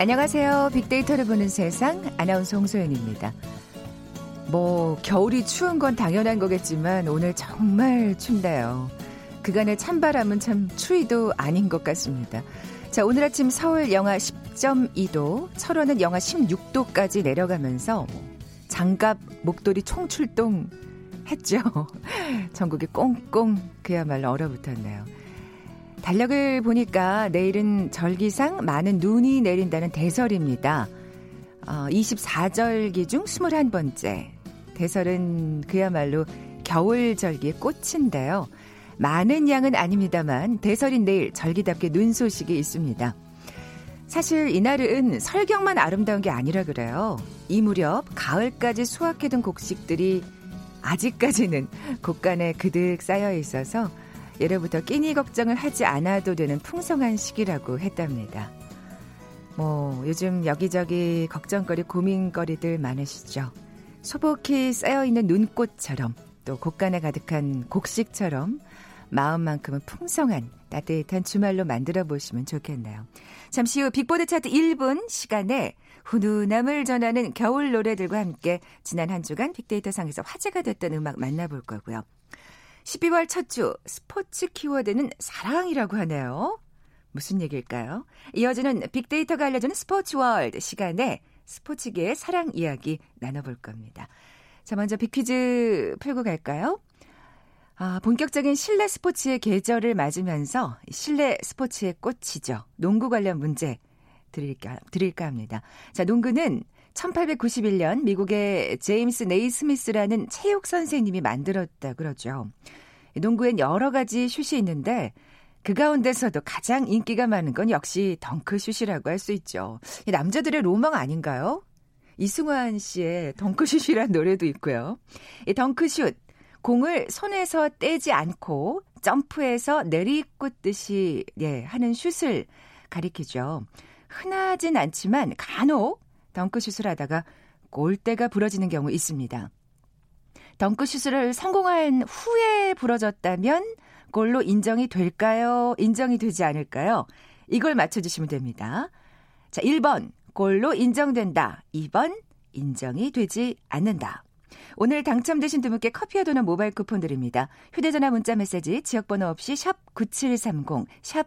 안녕하세요. 빅데이터를 보는 세상 아나운서 홍소연입니다. 뭐 겨울이 추운 건 당연한 거겠지만 오늘 정말 춥네요. 그간의 찬바람은 참 추위도 아닌 것 같습니다. 자, 오늘 아침 서울 영하 10.2도, 철원은 영하 16도까지 내려가면서 장갑, 목도리 총출동 했죠. 전국이 꽁꽁 그야말로 얼어붙었네요. 달력을 보니까 내일은 절기상 많은 눈이 내린다는 대설입니다. 어, 24절기 중 21번째. 대설은 그야말로 겨울 절기의 꽃인데요. 많은 양은 아닙니다만 대설인 내일 절기답게 눈 소식이 있습니다. 사실 이날은 설경만 아름다운 게 아니라 그래요. 이 무렵 가을까지 수확해둔 곡식들이 아직까지는 곳간에 그득 쌓여 있어서 예로부터 끼니 걱정을 하지 않아도 되는 풍성한 시기라고 했답니다. 뭐 요즘 여기저기 걱정거리 고민거리들 많으시죠. 소복히 쌓여있는 눈꽃처럼 또 곳간에 가득한 곡식처럼 마음만큼은 풍성한 따뜻한 주말로 만들어 보시면 좋겠네요. 잠시 후 빅보드 차트 1분 시간에 훈훈함을 전하는 겨울 노래들과 함께 지난 한 주간 빅데이터 상에서 화제가 됐던 음악 만나볼 거고요. 12월 첫 주 스포츠 키워드는 사랑이라고 하네요. 무슨 얘기일까요? 이어지는 빅데이터가 알려주는 스포츠 월드 시간에 스포츠계의 사랑 이야기 나눠볼 겁니다. 자, 먼저 빅퀴즈 풀고 갈까요? 아, 본격적인 실내 스포츠의 계절을 맞으면서 실내 스포츠의 꽃이죠. 농구 관련 문제 드릴까, 드릴까 합니다. 자, 농구는 1891년 미국의 제임스 네이스미스라는 체육 선생님이 만들었다 그러죠. 농구엔 여러 가지 슛이 있는데 그 가운데서도 가장 인기가 많은 건 역시 덩크슛이라고 할 수 있죠. 남자들의 로망 아닌가요? 이승환 씨의 덩크슛이란 노래도 있고요. 이 덩크슛, 공을 손에서 떼지 않고 점프해서 내리꽂듯이 예, 하는 슛을 가리키죠. 흔하진 않지만 간혹 덩크슛을 하다가 골대가 부러지는 경우 있습니다. 덩크슛을 성공한 후에 부러졌다면 골로 인정이 될까요? 인정이 되지 않을까요? 이걸 맞춰주시면 됩니다. 자, 1번, 골로 인정된다. 2번, 인정이 되지 않는다. 오늘 당첨되신 두 분께 커피와 도넛 모바일 쿠폰 드립니다. 휴대전화 문자 메시지 지역번호 없이 샵 9730, 샵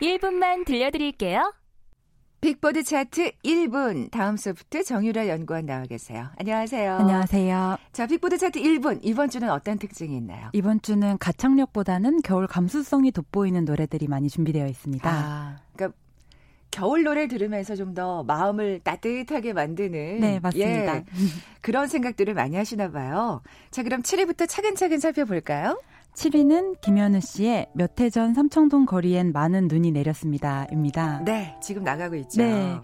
1분만 들려드릴게요. 빅보드 차트 1분 다음 소프트 정유라 연구원 나와 계세요. 안녕하세요. 안녕하세요. 자, 빅보드 차트 1분 이번 주는 어떤 특징이 있나요? 이번 주는 가창력보다는 겨울 감수성이 돋보이는 노래들이 많이 준비되어 있습니다. 아, 그러니까 겨울 노래 들으면서 좀 더 마음을 따뜻하게 만드는 네, 맞습니다. 예, 그런 생각들을 많이 하시나 봐요. 자, 그럼 7위부터 차근차근 살펴볼까요? 7위는 김현우 씨의 몇 해 전 삼청동 거리엔 많은 눈이 내렸습니다.입니다. 네, 지금 나가고 있죠. 네.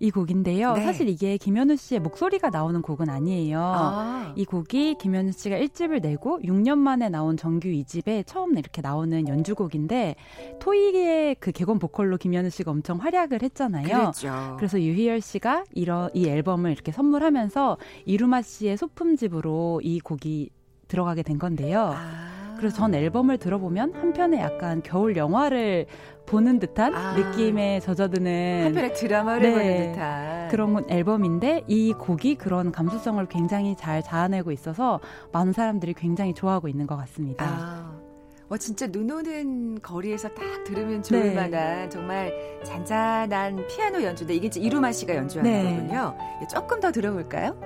이 곡인데요. 네. 사실 이게 김현우 씨의 목소리가 나오는 곡은 아니에요. 아, 이 곡이 김현우 씨가 1집을 내고 6년 만에 나온 정규 2집에 처음 이렇게 나오는 연주곡인데 토이의 그 개건 보컬로 김현우 씨가 엄청 활약을 했잖아요. 그렇죠. 그래서 유희열 씨가 이러, 이 앨범을 이렇게 선물하면서 이루마 씨의 소품집으로 이 곡이 들어가게 된 건데요. 아. 그래서 전 앨범을 들어보면 한편에 약간 겨울 영화를 보는 듯한 아. 느낌에 젖어드는 한편의 드라마를 네. 보는 듯한 그런 앨범인데 이 곡이 그런 감수성을 굉장히 잘 자아내고 있어서 많은 사람들이 굉장히 좋아하고 있는 것 같습니다. 아. 어, 진짜 눈 오는 거리에서 딱 들으면 좋을 네. 만한 정말 잔잔한 피아노 연주인데 이게 이제 이루마 씨가 연주하는 네. 거군요. 조금 더 들어볼까요?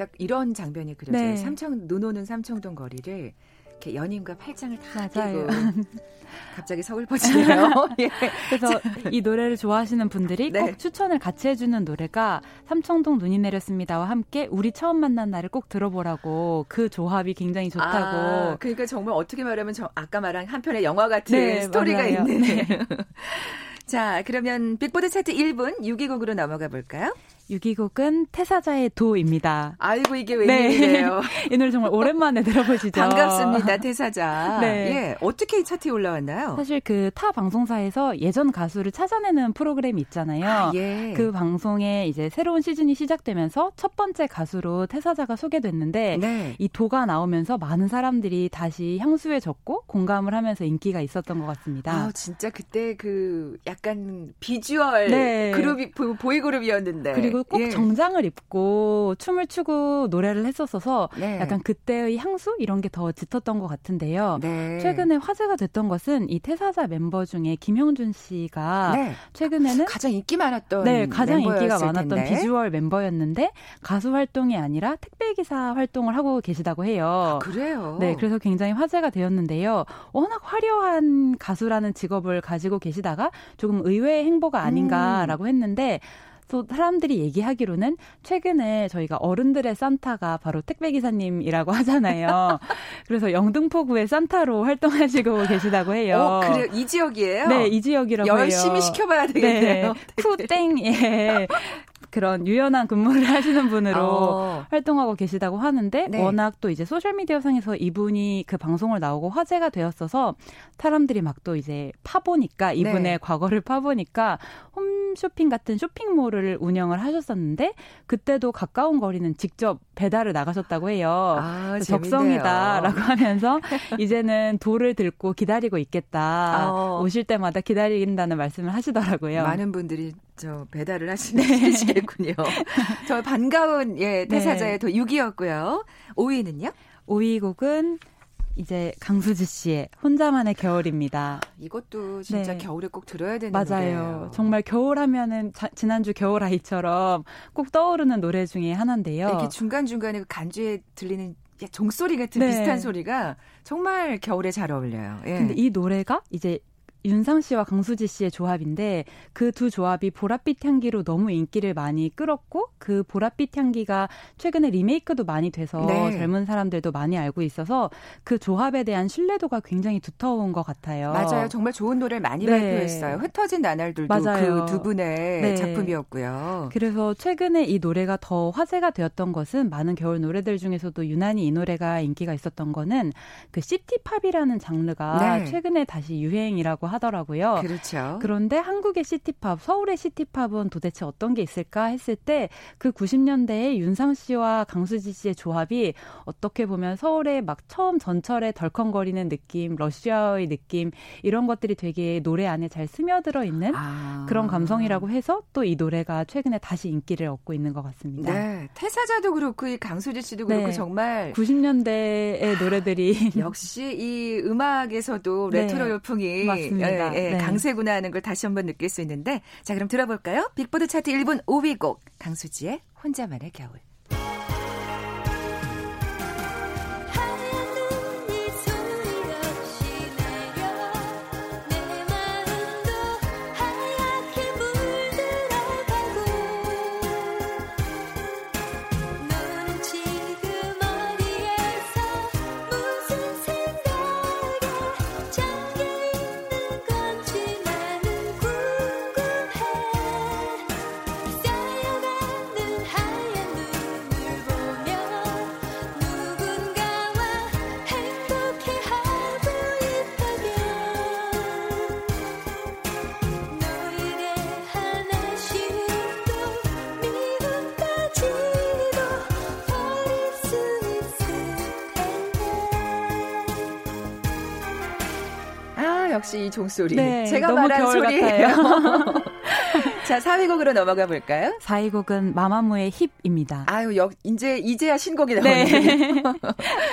딱 이런 장면이 그려져요. 네. 삼청 눈 오는 삼청동 거리를 이렇게 연인과 팔짱을 다 맞아요. 끼고 갑자기 서글퍼지네요. 예. 그래서 이 노래를 좋아하시는 분들이 네. 꼭 추천을 같이 해주는 노래가 삼청동 눈이 내렸습니다와 함께 우리 처음 만난 날을 꼭 들어보라고 그 조합이 굉장히 좋다고. 아, 그러니까 정말 어떻게 말하면 저 아까 말한 한 편의 영화 같은 네, 스토리가 맞아요. 있는. 자, 그러면 빅보드 차트 1분 6위곡으로 넘어가 볼까요? 6위곡은 태사자의 도입니다. 아이고 이게 네. 웬일이에요. 이 노래 정말 오랜만에 들어보시죠. 반갑습니다, 태사자. 네. 예, 어떻게 이 차트에 올라왔나요? 사실 그 타 방송사에서 예전 가수를 찾아내는 프로그램이 있잖아요. 아, 예. 그 방송에 이제 새로운 시즌이 시작되면서 첫 번째 가수로 태사자가 소개됐는데 네. 이 도가 나오면서 많은 사람들이 다시 향수에 젖고 공감을 하면서 인기가 있었던 것 같습니다. 아, 진짜 그때 그 약간 비주얼 네. 그룹이 보- 보이그룹이었는데. 그리고 꼭 예. 정장을 입고 춤을 추고 노래를 했었어서 네. 약간 그때의 향수 이런 게 더 짙었던 것 같은데요. 네. 최근에 화제가 됐던 것은 이 태사자 멤버 중에 김용준 씨가 네. 최근에는 가장 인기 많았던 네, 가장 인기가 많았던 텐데. 비주얼 멤버였는데 가수 활동이 아니라 택배 기사 활동을 하고 계시다고 해요. 그래요. 네, 그래서 굉장히 화제가 되었는데요. 워낙 화려한 가수라는 직업을 가지고 계시다가 조금 의외의 행보가 아닌가라고 했는데 또 사람들이 얘기하기로는 최근에 저희가 어른들의 산타가 바로 택배 기사님이라고 하잖아요. 그래서 영등포구의 산타로 활동하시고 계시다고 해요. 어, 그래요. 이 지역이에요. 네, 이 지역이라고 열심히 해요. 시켜봐야 되겠네요. 네, 쿠땡 예. 그런 유연한 근무를 하시는 분으로 어. 활동하고 계시다고 하는데 네. 워낙 또 이제 소셜 미디어 상에서 이분이 그 방송을 나오고 화제가 되었어서 사람들이 막 또 이제 파보니까 이분의 네. 과거를 파보니까 홈쇼핑 같은 쇼핑몰을 운영을 하셨었는데 그때도 가까운 거리는 직접 배달을 나가셨다고 해요. 아. 적성이다라고 하면서 이제는 돌을 들고 기다리고 있겠다. 어. 오실 때마다 기다린다는 말씀을 하시더라고요. 많은 분들이 저 배달을 하시겠군요. 저 반가운 예 태사자의 도 6위였고요. 5위는요? 5위 곡은 이제 강수지 씨의 혼자만의 겨울입니다. 이것도 진짜 네. 겨울에 꼭 들어야 되는 맞아요. 노래예요. 정말 겨울 하면은 자- 지난주 겨울 아이처럼 꼭 떠오르는 노래 중에 하나인데요. 이렇게 중간 중간에 그 간주에 들리는 종소리 같은 네. 비슷한 소리가 정말 겨울에 잘 어울려요. 예. 근데 이 노래가 이제 윤상 씨와 강수지 씨의 조합인데 그 두 조합이 보랏빛 향기로 너무 인기를 많이 끌었고 그 보랏빛 향기가 최근에 리메이크도 많이 돼서 네. 젊은 사람들도 많이 알고 있어서 그 조합에 대한 신뢰도가 굉장히 두터운 것 같아요. 맞아요. 정말 좋은 노래를 많이 네. 발표했어요. 흩어진 나날들도. 그 두 분의 네. 작품이었고요. 그래서 최근에 이 노래가 더 화제가 되었던 것은 많은 겨울 노래들 중에서도 유난히 이 노래가 인기가 있었던 거는 그 시티팝이라는 장르가 네. 최근에 다시 유행이라고 하더라고요. 그렇죠. 그런데 한국의 시티팝, 서울의 시티팝은 도대체 어떤 게 있을까 했을 때 그 90년대에 윤상 씨와 강수지 씨의 조합이 어떻게 보면 서울의 막 처음 전철에 덜컹거리는 느낌, 러시아의 느낌 이런 것들이 되게 노래 안에 잘 스며들어 있는 아. 그런 감성이라고 해서 또 이 노래가 최근에 다시 인기를 얻고 있는 것 같습니다. 네. 태사자도 그렇고 이 강수지 씨도 그렇고 네. 정말 90년대의 노래들이 역시 이 음악에서도 네. 레트로 열풍이 맞습니다. 예, 예, 네. 강세구나 하는 걸 다시 한번 느낄 수 있는데 자 그럼 들어볼까요? 빅보드 차트 1분 5위 곡 강수지의 혼자만의 겨울. 역시 이 종소리. 네, 제가 너무 말한 소리예요. 자 4위 곡으로 넘어가 볼까요? 4위 곡은 마마무의 HIP입니다. 아유, 역, 이제, 이제야 신곡이 네. 나오네요.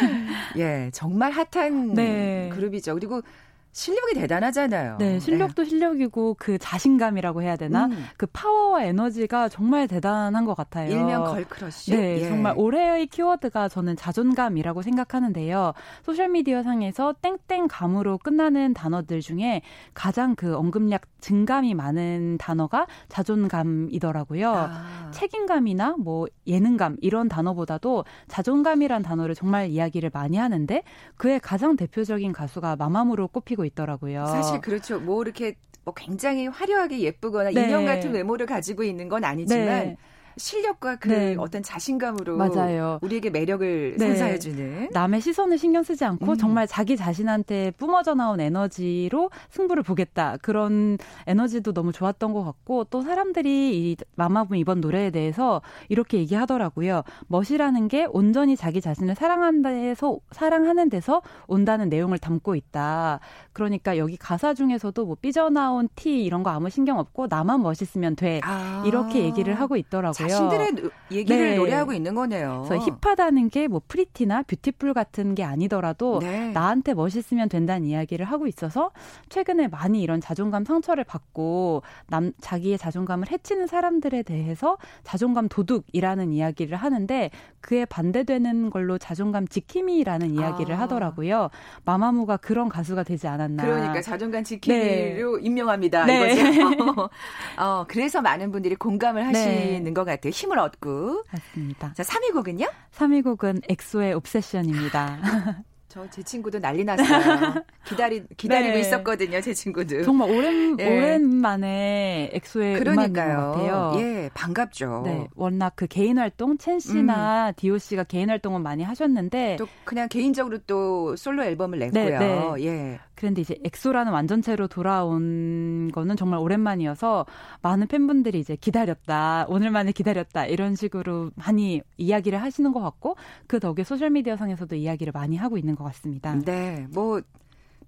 예, 정말 핫한 네. 그룹이죠. 그리고 실력이 대단하잖아요. 네, 실력도 실력이고 그 자신감이라고 해야 되나? 음. 그 파워와 에너지가 정말 대단한 것 같아요. 일명 걸크러쉬. 네, 예. 정말 올해의 키워드가 저는 자존감이라고 생각하는데요. 소셜 미디어 상에서 땡땡 감으로 끝나는 단어들 중에 가장 그 언급량 증감이 많은 단어가 자존감이더라고요. 아. 책임감이나 뭐 예능감 이런 단어보다도 자존감이란 단어를 정말 이야기를 많이 하는데 그의 가장 대표적인 가수가 마마무로 꼽히고 있더라고요. 사실 그렇죠. 뭐 이렇게 뭐 굉장히 화려하게 예쁘거나 네. 인형 같은 외모를 가지고 있는 건 아니지만 네. 실력과 그 네. 어떤 자신감으로 맞아요. 우리에게 매력을 네. 선사해주는. 남의 시선을 신경 쓰지 않고 음. 정말 자기 자신한테 뿜어져 나온 에너지로 승부를 보겠다. 그런 에너지도 너무 좋았던 것 같고 또 사람들이 이 마마무 이번 노래에 대해서 이렇게 얘기하더라고요. 멋이라는 게 온전히 자기 자신을 사랑하는 데서 사랑하는 데서 온다는 내용을 담고 있다. 그러니까 여기 가사 중에서도 뭐 삐져나온 티 이런 거 아무 신경 없고 나만 멋있으면 돼. 아. 이렇게 얘기를 하고 있더라고요. 자신들의 노- 얘기를 네. 노래하고 있는 거네요. 그래서 힙하다는 게 뭐 pretty나 beautiful 같은 게 아니더라도 네. 나한테 멋있으면 된다는 이야기를 하고 있어서 최근에 많이 이런 자존감 상처를 받고 남 자기의 자존감을 해치는 사람들에 대해서 자존감 도둑이라는 이야기를 하는데 그에 반대되는 걸로 자존감 지킴이라는 이야기를 아. 하더라고요. 마마무가 그런 가수가 되지 않았나. 그러니까 자존감 지킴이로 임명합니다. 네. 이거죠. 어, 그래서 많은 분들이 공감을 하시는 네. 것 같아요. 힘을 얻고. 맞습니다. 자, 3위 곡은요? 3위 곡은 엑소의 Obsession입니다. 저 제 친구도 난리 났어요. 기다리 기다리고 네. 있었거든요, 제 친구도. 정말 오랜 예. 오랜만에 엑소의 음악인 것 그러니까요. 같아요. 예, 반갑죠. 네, 워낙 그 개인 활동, 첸 씨나 디오 씨가 개인 활동은 많이 하셨는데, 음. 또 그냥 개인적으로 또 솔로 앨범을 냈고요. 네, 네. 예. 그런데 이제 엑소라는 완전체로 돌아온 거는 정말 오랜만이어서 많은 팬분들이 이제 기다렸다, 오늘만을 기다렸다 이런 식으로 많이 이야기를 하시는 것 같고 그 덕에 소셜 미디어 상에서도 이야기를 많이 하고 있는 것 같습니다. 네. 뭐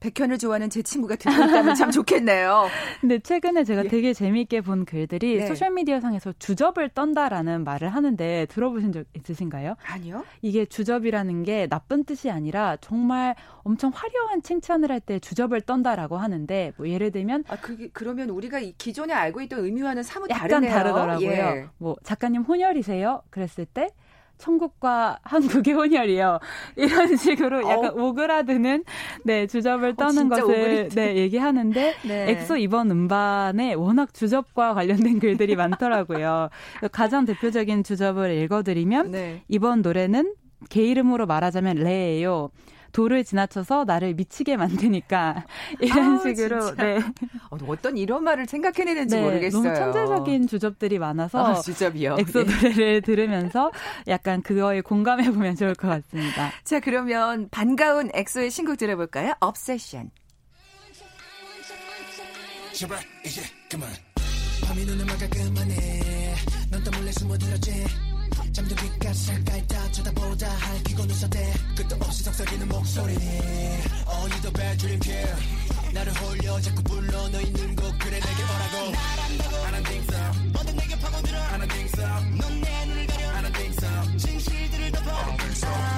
백현을 좋아하는 제 친구가 듣고 있다면 참 좋겠네요. 근데 최근에 제가 예. 되게 재미있게 본 글들이 네. 소셜 미디어 상에서 주접을 떤다라는 말을 하는데 들어보신 적 있으신가요? 아니요. 이게 주접이라는 게 나쁜 뜻이 아니라 정말 엄청 화려한 칭찬을 할 때 주접을 떤다라고 하는데 뭐 예를 들면 아, 그게 그러면 우리가 이 기존에 알고 있던 의미와는 사뭇 약간 다르네요. 다르더라고요. 예. 뭐 작가님 혼혈이세요? 그랬을 때 천국과 한국의 혼혈이요. 이런 식으로 약간 오그라드는 네 주접을 어, 떠는 진짜 것을 오그라드. 네 얘기하는데 네. 엑소 이번 음반에 워낙 주접과 관련된 글들이 많더라고요. 가장 대표적인 주접을 읽어드리면 네. 이번 노래는 계이름으로 말하자면 레예요. 도를 지나쳐서 나를 미치게 만드니까 이런 아우, 식으로 진짜. 네. 어, 어떤 이런 말을 생각해내는지 네, 모르겠어요. 너무 천재적인 주접들이 많아서 아, 주접이요. 엑소 네. 노래를 들으면서 약간 그거에 공감해 보면 좋을 것 같습니다. 자, 그러면 반가운 엑소의 신곡 들어볼까요? Obsession. 제발 이제 그만 밤이 눈을 막아 그만해 넌또 몰래 숨어들었지 잠든 귓가를 깔다 쳐다보다 할기고 눈썹대 끝도 없이 속삭이는 목소리 어디도 bad dream kill 나를 홀려 자꾸 불러. 너 있는 곳 그래 내게 오라고. I don't think so. 모든 내게 파고들어. I don't think so. 넌내 눈을 가려. I don't think so. 진실들을 덮어. I don't think so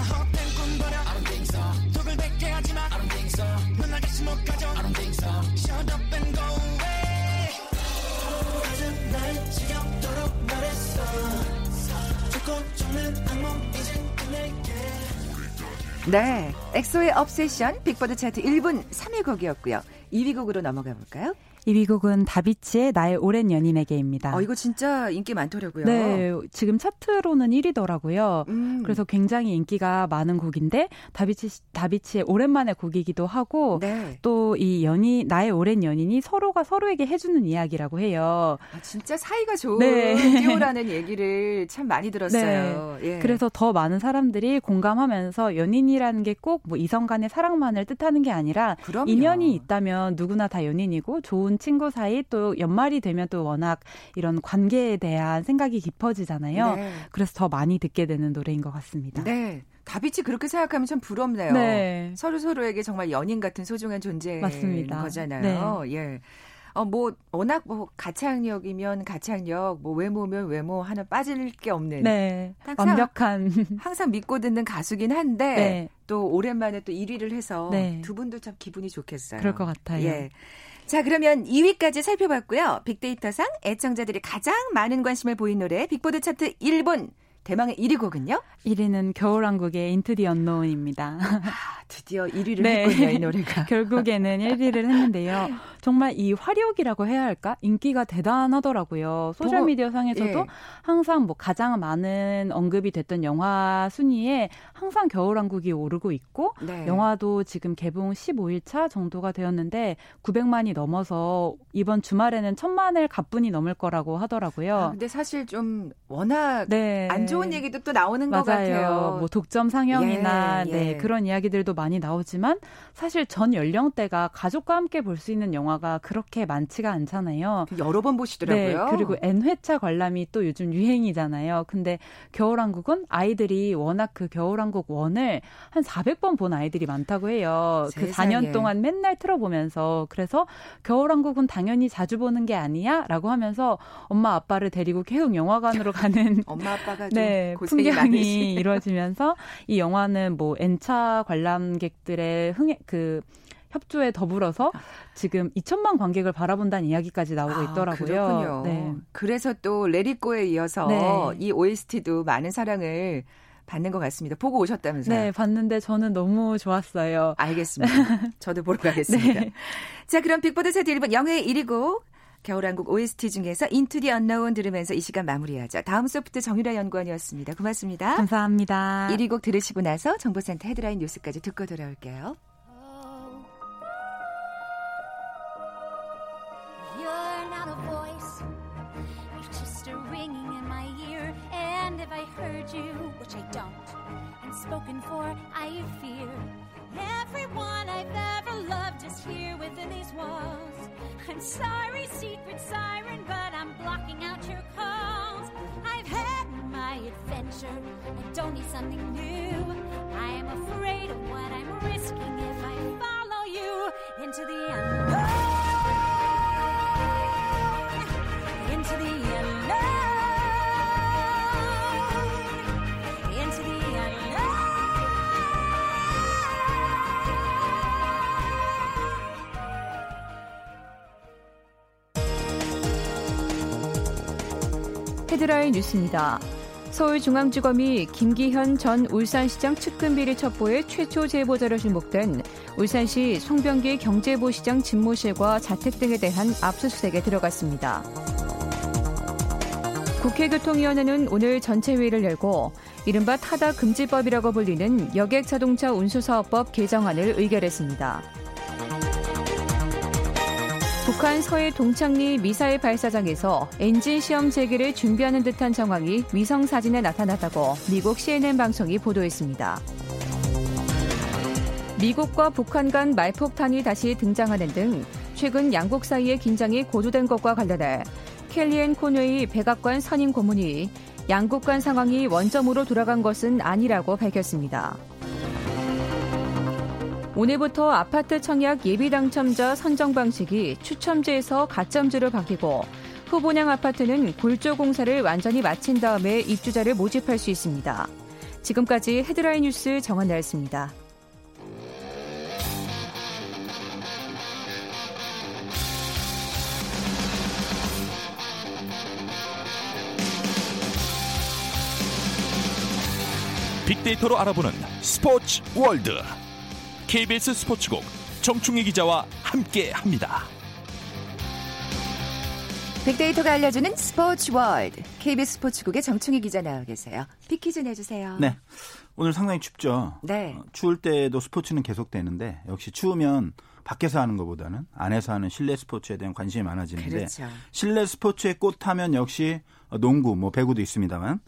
네. 엑소의 Obsession 빅보드 차트 1분 3위 곡이었고요. 2위 곡으로 넘어가 볼까요? 2위 곡은 다비치의 나의 오랜 연인에게입니다. 어, 이거 진짜 인기 많더라고요. 네, 지금 차트로는 1위더라고요. 음. 그래서 굉장히 인기가 많은 곡인데 다비치 다비치의 오랜만의 곡이기도 하고 네. 또이 연인 나의 오랜 연인이 서로가 서로에게 해주는 이야기라고 해요. 아, 진짜 사이가 좋은 네. 듀오라는 얘기를 참 많이 들었어요. 예. 그래서 더 많은 사람들이 공감하면서 연인이라는 게 꼭 뭐 이성 간의 사랑만을 뜻하는 게 아니라 그럼요. 인연이 있다면 누구나 다 연인이고 좋은 친구 사이 또 연말이 되면 또 워낙 이런 관계에 대한 생각이 깊어지잖아요. 네. 그래서 더 많이 듣게 되는 노래인 것 같습니다. 네. 다비치 그렇게 생각하면 참 부럽네요. 네. 서로 서로에게 정말 연인 같은 소중한 존재인 맞습니다. 거잖아요. 예. 어, 뭐, 워낙 뭐, 가창력이면 가창력, 뭐, 외모면 외모 하나 빠질 게 없는. 네. 항상- 완벽한 항상 믿고 듣는 가수긴 한데, 네. 또 오랜만에 또 1위를 해서 네. 두 분도 참 기분이 좋겠어요. 그럴 것 같아요. 예. 자, 그러면 2위까지 살펴봤고요. 빅데이터상 애청자들이 가장 많은 관심을 보인 노래 빅보드 차트 1번 대망의 1위 곡은요? 1위는 겨울왕국의 the Unknown입니다. 아, 드디어 1위를 네. 했군요, 이 노래가. 결국에는 1위를 했는데요. 정말 이 화력이라고 해야 할까? 인기가 대단하더라고요. 소셜 미디어 상에서도 예. 항상 뭐 가장 많은 언급이 됐던 영화 순위에 항상 겨울왕국이 오르고 있고 네. 영화도 지금 개봉 15일차 정도가 되었는데 900만이 넘어서 이번 주말에는 1000만을 가뿐히 넘을 거라고 아, 하더라고요. 근데 사실 좀 워낙 네. 안 좋은 얘기도 또 나오는 맞아요. 것 같아요. 뭐 독점 상영이나 예, 예. 네, 그런 이야기들도 많이 나오지만 사실 전 연령대가 가족과 함께 볼 수 있는 영화가 그렇게 많지가 않잖아요. 여러 번 보시더라고요. 네, 그리고 N회차 관람이 또 요즘 유행이잖아요. 근데 겨울왕국은 아이들이 워낙 그 겨울왕국 원을 한 400번 본 아이들이 많다고 해요. 그 세상에. 4년 동안 맨날 틀어보면서 그래서 겨울왕국은 당연히 자주 보는 게 아니야? 라고 하면서 엄마 아빠를 데리고 계속 영화관으로 가는 엄마 아빠가 좀 네, 풍경이. 이루어지면서 이 영화는 뭐 N차 관람객들의 흥그 협조에 더불어서 지금 2천만 관객을 바라본다는 이야기까지 나오고 아, 있더라고요. 그렇군요. 네. 그래서 또 레리꼬에 이어서 네. 이 OST도 많은 사랑을 받는 것 같습니다. 보고 오셨다면서요? 네, 봤는데 저는 너무 좋았어요. 알겠습니다. 저도 보러 가겠습니다. 네. 자, 그럼 빅보드 차트 1번 영예의 1위 곡 겨울왕국 OST 중에서 Into the Unknown 들으면서 이 시간 마무리하죠. 다음 소프트 정유라 연구원이었습니다. 고맙습니다. 감사합니다. 1위 곡 들으시고 나서 정보센터 헤드라인 뉴스까지 듣고 돌아올게요. I'm sorry, secret siren, but I'm blocking out your calls. I've had my adventure, I don't need something new. I am afraid of what I'm risking if I follow you into the unknown. Into the 헤드라인 뉴스입니다. 서울중앙지검이 김기현 전 울산시장 측근비리 첩보의 최초 제보자로 지목된 울산시 송병기 경제부시장 집무실과 자택 등에 대한 압수수색에 들어갔습니다. 국회교통위원회는 오늘 전체 회의를 열고 이른바 타다 금지법이라고 불리는 여객 자동차 운수사업법 개정안을 의결했습니다. 북한 서해 동창리 미사일 발사장에서 엔진 시험 재개를 준비하는 듯한 정황이 위성 사진에 나타났다고 미국 CNN 방송이 보도했습니다. 미국과 북한 간 말폭탄이 다시 등장하는 등 최근 양국 사이의 긴장이 고조된 것과 관련해 켈리앤 코웨이 백악관 선임 고문이 양국 간 상황이 원점으로 돌아간 것은 아니라고 밝혔습니다. 오늘부터 아파트 청약 예비 당첨자 선정 방식이 추첨제에서 가점제로 바뀌고 후보냥 아파트는 골조 공사를 완전히 마친 다음에 입주자를 모집할 수 있습니다. 지금까지 헤드라인 뉴스 정한나였습니다. 빅데이터로 알아보는 스포츠 월드 KBS 스포츠국 정충희 기자와 함께합니다. 빅데이터가 알려주는 스포츠 월드. KBS 스포츠국의 정충희 기자 나와 계세요. 빅퀴즈 내주세요. 네. 오늘 상당히 춥죠. 네. 어, 추울 때도 스포츠는 계속되는데 역시 추우면 밖에서 하는 것보다는 안에서 하는 실내 스포츠에 대한 관심이 많아지는데 그렇죠. 실내 스포츠의 꽃하면 역시 농구, 뭐 배구도 있습니다만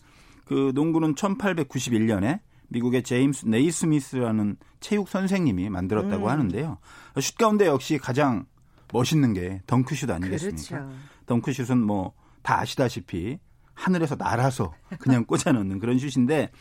그 농구는 1891년에 미국의 제임스 네이스미스라는 체육 선생님이 만들었다고 음. 하는데요. 슛 가운데 역시 가장 멋있는 게 덩크슛 아니겠습니까? 그렇죠. 덩크슛은 뭐 다 아시다시피 하늘에서 날아서 그냥 꽂아넣는 그런 슛인데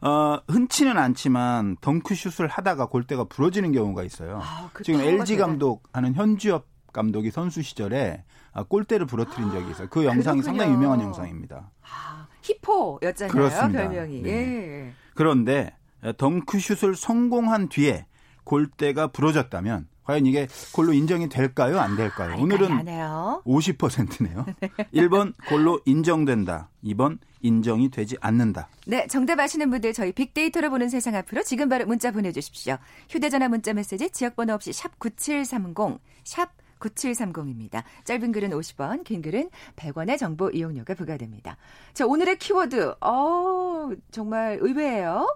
어, 흔치는 않지만 덩크슛을 하다가 골대가 부러지는 경우가 있어요. 아, 그 지금 LG 대단- 감독 하는 현주엽 감독이 선수 시절에 아, 골대를 부러뜨린 적이 있어요. 그 영상이 그렇군요. 상당히 유명한 영상입니다. 아, 히포였잖아요. 그렇습니다. 별명이. 네. 예. 그런데 덩크슛을 성공한 뒤에 골대가 부러졌다면 과연 이게 골로 인정이 될까요? 안 될까요? 오늘은 하네요. 50%네요. 1번 골로 인정된다. 2번 인정이 되지 않는다. 네, 정답 아시는 분들 저희 빅데이터로 보는 세상 앞으로 지금 바로 문자 보내주십시오. 휴대전화 문자 메시지 지역번호 없이 샵 9730, 샵 9730입니다. 짧은 글은 50원, 긴 글은 100원의 정보 이용료가 부과됩니다. 자, 오늘의 키워드, 어 정말 의외예요.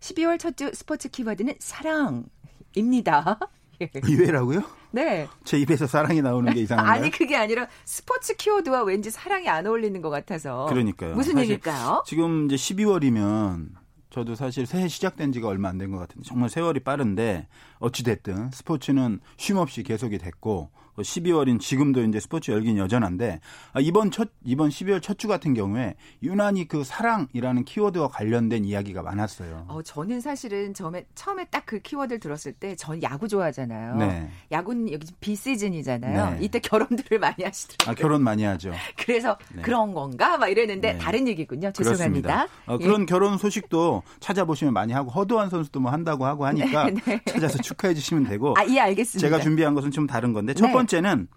12월 첫 주 스포츠 키워드는 사랑입니다. 의외라고요? 네. 제 입에서 사랑이 나오는 게 이상한가요? 아니 그게 아니라 스포츠 키워드와 왠지 사랑이 안 어울리는 것 같아서. 그러니까요. 무슨 얘기일까요? 지금 이제 12월이면 저도 사실 새해 시작된 지가 얼마 안 된 것 같은데 정말 세월이 빠른데 어찌 됐든 스포츠는 쉼 없이 계속이 됐고 12월인 지금도 이제 스포츠 열긴 여전한데 아, 이번 첫 이번 12월 첫 주 같은 경우에 유난히 그 사랑이라는 키워드와 관련된 이야기가 많았어요. 어, 저는 사실은 처음에, 처음에 딱 그 키워드를 들었을 때 전 야구 좋아하잖아요. 네. 야구는 여기 비시즌이잖아요. 네. 이때 결혼들을 많이 하시더라고요. 아, 결혼 많이 하죠. 그래서 네. 그런 건가? 막 이랬는데 네. 다른 얘기군요. 죄송합니다. 어, 예. 그런 결혼 소식도 찾아보시면 많이 하고 허도한 선수도 뭐 한다고 하고 하니까 네. 찾아서 축하해 주시면 되고 아, 예, 알겠습니다. 제가 준비한 것은 좀 다른 건데 첫 네. 번째는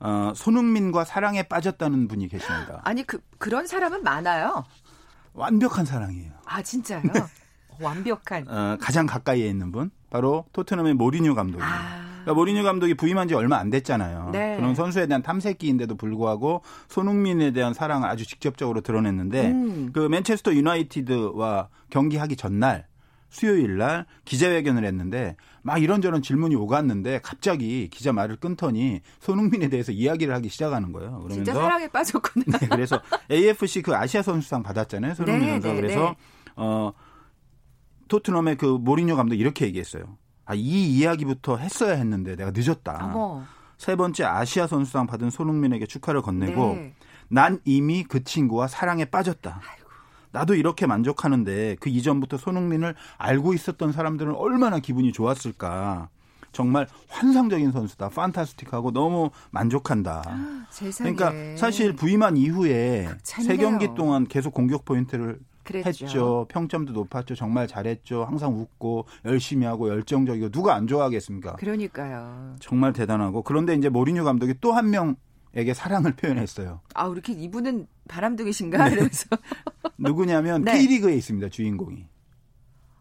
어, 손흥민과 사랑에 빠졌다는 분이 계십니다. 아니, 그, 그런 사람은 많아요. 완벽한 사랑이에요. 아, 진짜요? 완벽한. 어, 가장 가까이에 있는 분 바로 토트넘의 모리뉴 감독입니다. 아. 그러니까 모리뉴 감독이 부임한 지 얼마 안 됐잖아요. 네. 그런 선수에 대한 탐색기인데도 불구하고 손흥민에 대한 사랑을 아주 직접적으로 드러냈는데 음. 그 맨체스터 유나이티드와 경기하기 전날 수요일 날 기자회견을 했는데 막 이런저런 질문이 오갔는데 갑자기 기자 말을 끊더니 손흥민에 대해서 이야기를 하기 시작하는 거예요. 그러면서 진짜 사랑에 빠졌구나. 네, 그래서 AFC 그 아시아 선수상 받았잖아요. 손흥민 네, 선수가 네, 그래서 네. 어 토트넘의 그 모리뉴 감독 이렇게 얘기했어요. 아, 이 이야기부터 했어야 했는데 내가 늦었다. 어머. 세 번째 아시아 선수상 받은 손흥민에게 축하를 건네고 네. 난 이미 그 친구와 사랑에 빠졌다. 나도 이렇게 만족하는데 그 이전부터 손흥민을 알고 있었던 사람들은 얼마나 기분이 좋았을까. 정말 환상적인 선수다. 판타스틱하고 너무 만족한다. 세상에. 그러니까 사실 부임한 이후에. 세 경기 동안 계속 공격 포인트를 그랬죠. 했죠. 평점도 높았죠. 정말 잘했죠. 항상 웃고 열심히 하고 열정적이고 누가 안 좋아하겠습니까? 그러니까요. 정말 대단하고 그런데 이제 모리뉴 감독이 또 한 명 에게 사랑을 표현했어요. 아, 이렇게 이분은 바람둥이신가? 이러면서. 누구냐면 네. K리그에 있습니다. 주인공이.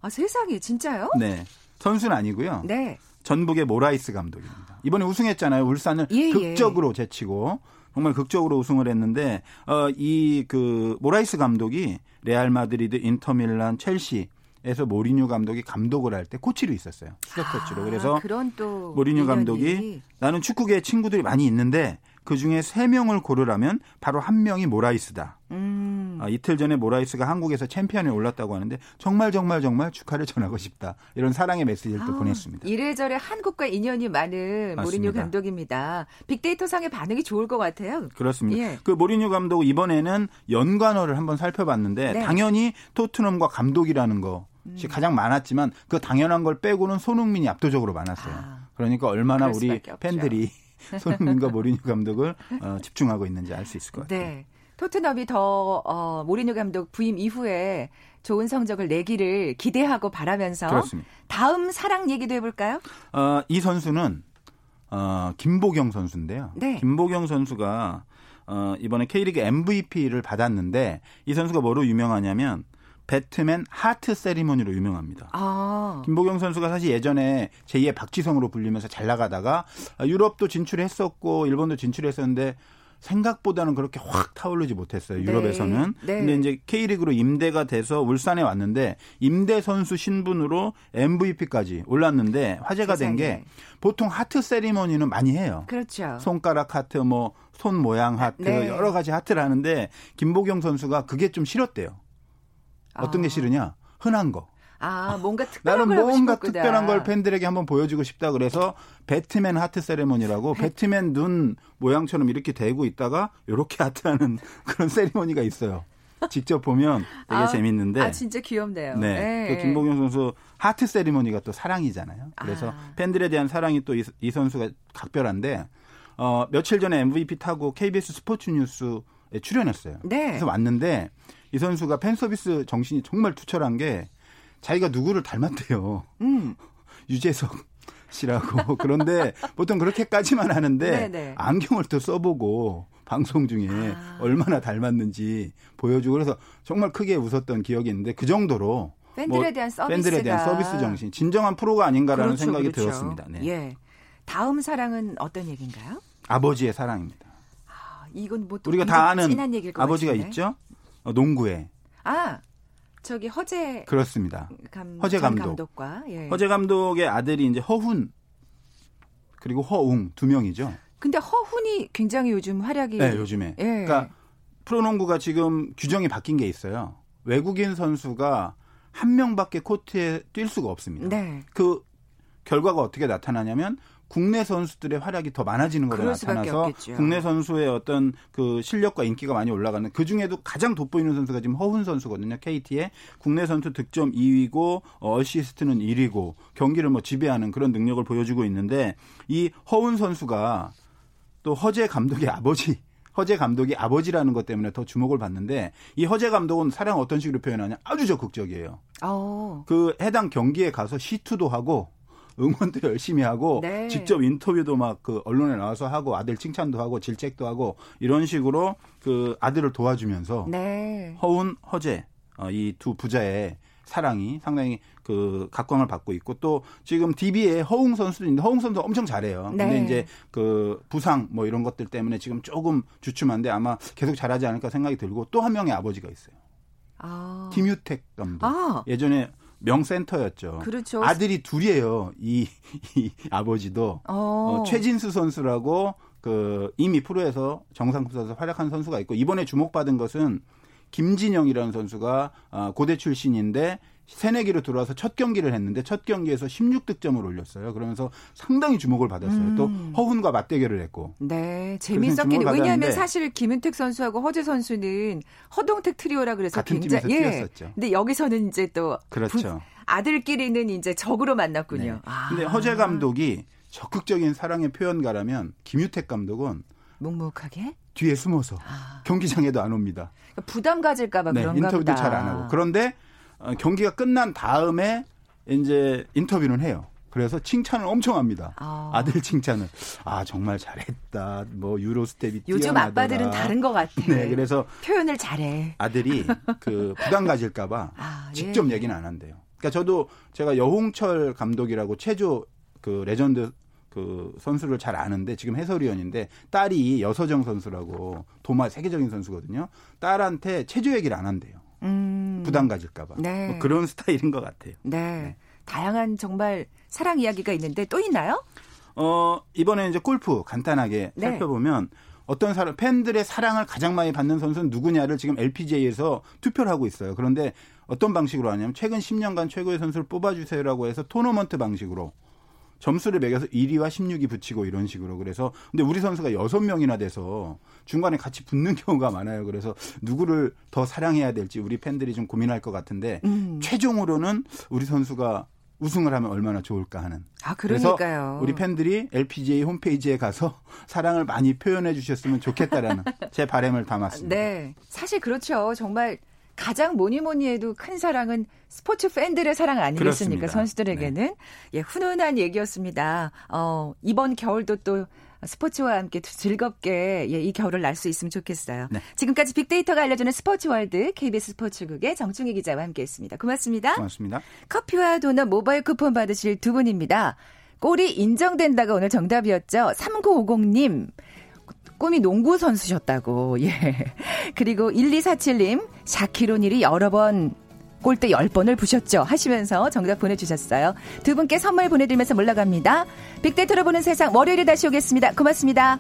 아, 세상에, 진짜요? 네. 선수는 아니고요. 네. 전북의 모라이스 감독입니다. 이번에 우승했잖아요. 울산을 예, 예. 극적으로 제치고 정말 극적으로 우승을 했는데 어, 이 그 모라이스 감독이 레알 마드리드, 인터밀란, 첼시 에서 모리뉴 감독이 감독을 할 때 코치로 있었어요. 수석 코치로. 그래서 아, 그런 또 모리뉴 인연이. 감독이 나는 축구계 친구들이 많이 있는데 그 중에 세 명을 고르라면 바로 한 명이 모라이스다. 음. 아, 이틀 전에 모라이스가 한국에서 챔피언에 올랐다고 하는데 정말 정말 정말 축하를 전하고 싶다. 이런 사랑의 메시지를 또 아, 보냈습니다. 이래저래 한국과 인연이 많은 맞습니다. 모리뉴 감독입니다. 빅데이터 상의 반응이 좋을 것 같아요. 그렇습니다. 예. 그 모리뉴 감독 이번에는 연관어를 한번 살펴봤는데 네. 당연히 토트넘과 감독이라는 것이 가장 많았지만 그 당연한 걸 빼고는 손흥민이 압도적으로 많았어요. 아, 그러니까 얼마나 우리. 팬들이 손흥민과 모리뉴 감독을 어, 집중하고 있는지 알 수 있을 것 같아요. 네. 토트넘이 더 어, 모리뉴 감독 부임 이후에 좋은 성적을 내기를 기대하고 바라면서 그렇습니다. 다음 사랑 얘기도 해볼까요? 어, 이 선수는 어, 김보경 선수인데요. 네. 김보경 선수가 어, 이번에 K리그 MVP를 받았는데 이 선수가 뭐로 유명하냐면 배트맨 하트 세리머니로 유명합니다. 아, 김보경 선수가 사실 예전에 제2의 박지성으로 불리면서 잘 나가다가 유럽도 진출했었고 일본도 진출했었는데 생각보다는 그렇게 확 타오르지 못했어요. 네. 유럽에서는. 네. 근데 이제 K리그로 임대가 돼서 울산에 왔는데 임대 선수 신분으로 MVP까지 올랐는데 화제가 된 게. 보통 하트 세리머니는 많이 해요. 그렇죠. 손가락 하트, 뭐 손 모양 하트, 네. 여러 가지 하트를 하는데 김보경 선수가 그게 좀 싫었대요. 어떤 아. 게 싫으냐? 흔한 거. 아, 뭔가 특별한 나는 뭔가. 특별한 걸 팬들에게 한번 보여주고 싶다 그래서 배트맨 하트 세레모니라고 배트맨 눈 모양처럼 이렇게 대고 있다가 이렇게 하트하는 그런 세리머니가 있어요. 직접 보면 되게 아, 재밌는데. 아, 진짜 귀엽네요. 네. 네. 그 김봉영 선수 하트 세리머니가 또 사랑이잖아요. 그래서 아. 팬들에 대한 사랑이 또이 선수가 각별한데 어, 며칠 전에 MVP 타고 KBS 스포츠 뉴스에 출연했어요. 네. 그래서 왔는데 이 선수가 팬 서비스 정신이 정말 투철한 게 자기가 누구를 닮았대요. 음. 유재석 씨라고. 그런데 보통 그렇게까지만 하는데 네네. 안경을 또 써보고 방송 중에 아. 얼마나 닮았는지 보여주고 그래서 정말 크게 웃었던 기억이 있는데 그 정도로 팬들에 뭐 대한 서비스가 팬들에 대한 서비스 정신 진정한 프로가 아닌가라는 그렇죠, 생각이 그렇죠. 들었습니다. 네. 예. 다음 사랑은 어떤 얘기인가요? 아버지의 사랑입니다. 아, 이건 뭐또 우리가 다 아는 진한 얘기일 것 아버지가. 있죠. 어, 농구에 아, 저기 허재 그렇습니다. 감, 허재 전 감독. 감독 과 예. 허재 감독의 아들이 이제 허훈 그리고 허웅 두 명이죠. 근데 허훈이 굉장히 요즘 활약이 네, 요즘에. 예. 그러니까 프로농구가 지금 규정이 바뀐 게 있어요. 외국인 선수가 한 명밖에 코트에 뛸 수가 없습니다. 네. 그 결과가 어떻게 나타나냐면 국내 선수들의 활약이 더 많아지는 수밖에 나타나서 없겠죠. 국내 선수의 어떤 그 실력과 인기가 많이 올라가는 그 중에도 가장 돋보이는 선수가 지금 허훈 선수거든요. KT의 국내 선수 득점 2위고 어, 어시스트는 1위고 경기를 뭐 지배하는 그런 능력을 보여주고 있는데 이 허훈 선수가 또 허재 감독의 아버지 허재 감독이 아버지라는 것 때문에 더 주목을 받는데 이 허재 감독은 사랑 어떤 식으로 표현하냐 아주 적극적이에요. 어. 그 해당 경기에 가서 시투도 하고 응원도 열심히 하고 네. 직접 인터뷰도 막 그 언론에 나와서 하고 아들 칭찬도 하고 질책도 하고 이런 식으로 그 아들을 도와주면서 네. 허운 허재 어, 이두 부자의 사랑이 상당히 그 각광을 받고 있고 또 지금 DB에 허웅 선수도 있는데 허웅 선수 엄청 잘해요. 근데 네. 이제 그 부상 뭐 이런 것들 때문에 지금 조금 주춤한데 아마 계속 잘하지 않을까 생각이 들고 또 한 명의 아버지가 있어요. 아. 김유택 감독. 아. 예전에 명센터였죠. 그렇죠. 아들이 둘이에요. 이, 이 아버지도 어. 어, 최진수 선수라고 그 이미 프로에서 정상급 선수 활약한 선수가 있고 이번에 주목받은 것은 김진영이라는 선수가 아, 고대 출신인데 새내기로 들어와서 첫 경기를 했는데 첫 경기에서 16득점을 올렸어요. 그러면서 상당히 주목을 받았어요. 음. 또 허훈과 맞대결을 했고 네, 재밌었긴 왜냐하면 받았는데 사실 김은택 선수하고 허재 선수는 허동택 트리오라 그래서 같은 굉장히 팀에서 예. 뛰었었죠. 근데 여기서는 이제 또 그렇죠. 아들끼리는 이제 적으로 만났군요. 네. 아. 근데 허재 감독이 적극적인 사랑의 표현가라면 김유택 감독은 묵묵하게 뒤에 숨어서 아. 경기장에도 안 옵니다. 그러니까 부담 가질까봐 네, 그런가 인터뷰도. 잘 안 하고. 그런데 어, 경기가 끝난 다음에 이제 인터뷰는 해요. 그래서 칭찬을 엄청 합니다. 아. 아. 들 칭찬을. 아, 정말 잘했다. 뭐 Euro step이 요즘 뛰어나더라. 아빠들은 다른 것 같아. 네, 그래서 표현을 잘해. 아들이 그 부담 가질까 봐 아, 예. 직접 얘기는 안 한대요. 그러니까 저도 제가 여홍철 감독이라고 체조 그 레전드 그 선수를 잘 아는데 지금 해설위원인데 딸이 여서정 선수라고 도마 세계적인 선수거든요. 딸한테 체조 얘기를 안 한대요. 음. 부담 가질까봐. 네. 뭐 그런 스타일인 것 같아요. 네. 다양한 정말 사랑 이야기가 있는데 또 있나요? 어, 이번에 이제 골프 간단하게 네. 살펴보면 어떤 사람, 팬들의 사랑을 가장 많이 받는 선수는 누구냐를 지금 LPGA에서 투표를 하고 있어요. 그런데 어떤 방식으로 하냐면 최근 10년간 최고의 선수를 뽑아주세요라고 해서 토너먼트 방식으로 점수를 매겨서 1위와 16위 붙이고 이런 식으로 그래서 근데 우리 선수가 6명이나 돼서 중간에 같이 붙는 경우가 많아요. 그래서 누구를 더 사랑해야 될지 우리 팬들이 좀 고민할 것 같은데 음. 최종으로는 우리 선수가 우승을 하면 얼마나 좋을까 하는 아, 그러니까요. 우리 팬들이 LPGA 홈페이지에 가서 사랑을 많이 표현해 주셨으면 좋겠다라는 제 바람을 담았습니다. 네. 사실 그렇죠. 정말 가장 뭐니 뭐니 해도 큰 사랑은 스포츠 팬들의 사랑 아니겠습니까? 그렇습니다. 선수들에게는. 예, 훈훈한 얘기였습니다. 어, 이번 겨울도 또 스포츠와 함께 즐겁게 예, 이 겨울을 날 수 있으면 좋겠어요. 네. 지금까지 빅데이터가 알려주는 스포츠 월드 KBS 스포츠국의 정충희 기자와 함께 했습니다. 고맙습니다. 고맙습니다. 커피와 도넛 모바일 쿠폰 받으실 두 분입니다. 꼴이 인정된다가 오늘 정답이었죠. 3950님. 꿈이 농구 선수셨다고. 예. 그리고 1247님. 샤키로닐이 여러 번 골대 10번을 부셨죠. 하시면서 정답 보내주셨어요. 두 분께 선물 보내드리면서 물러갑니다. 빅데이터로 보는 세상 월요일에 다시 오겠습니다. 고맙습니다.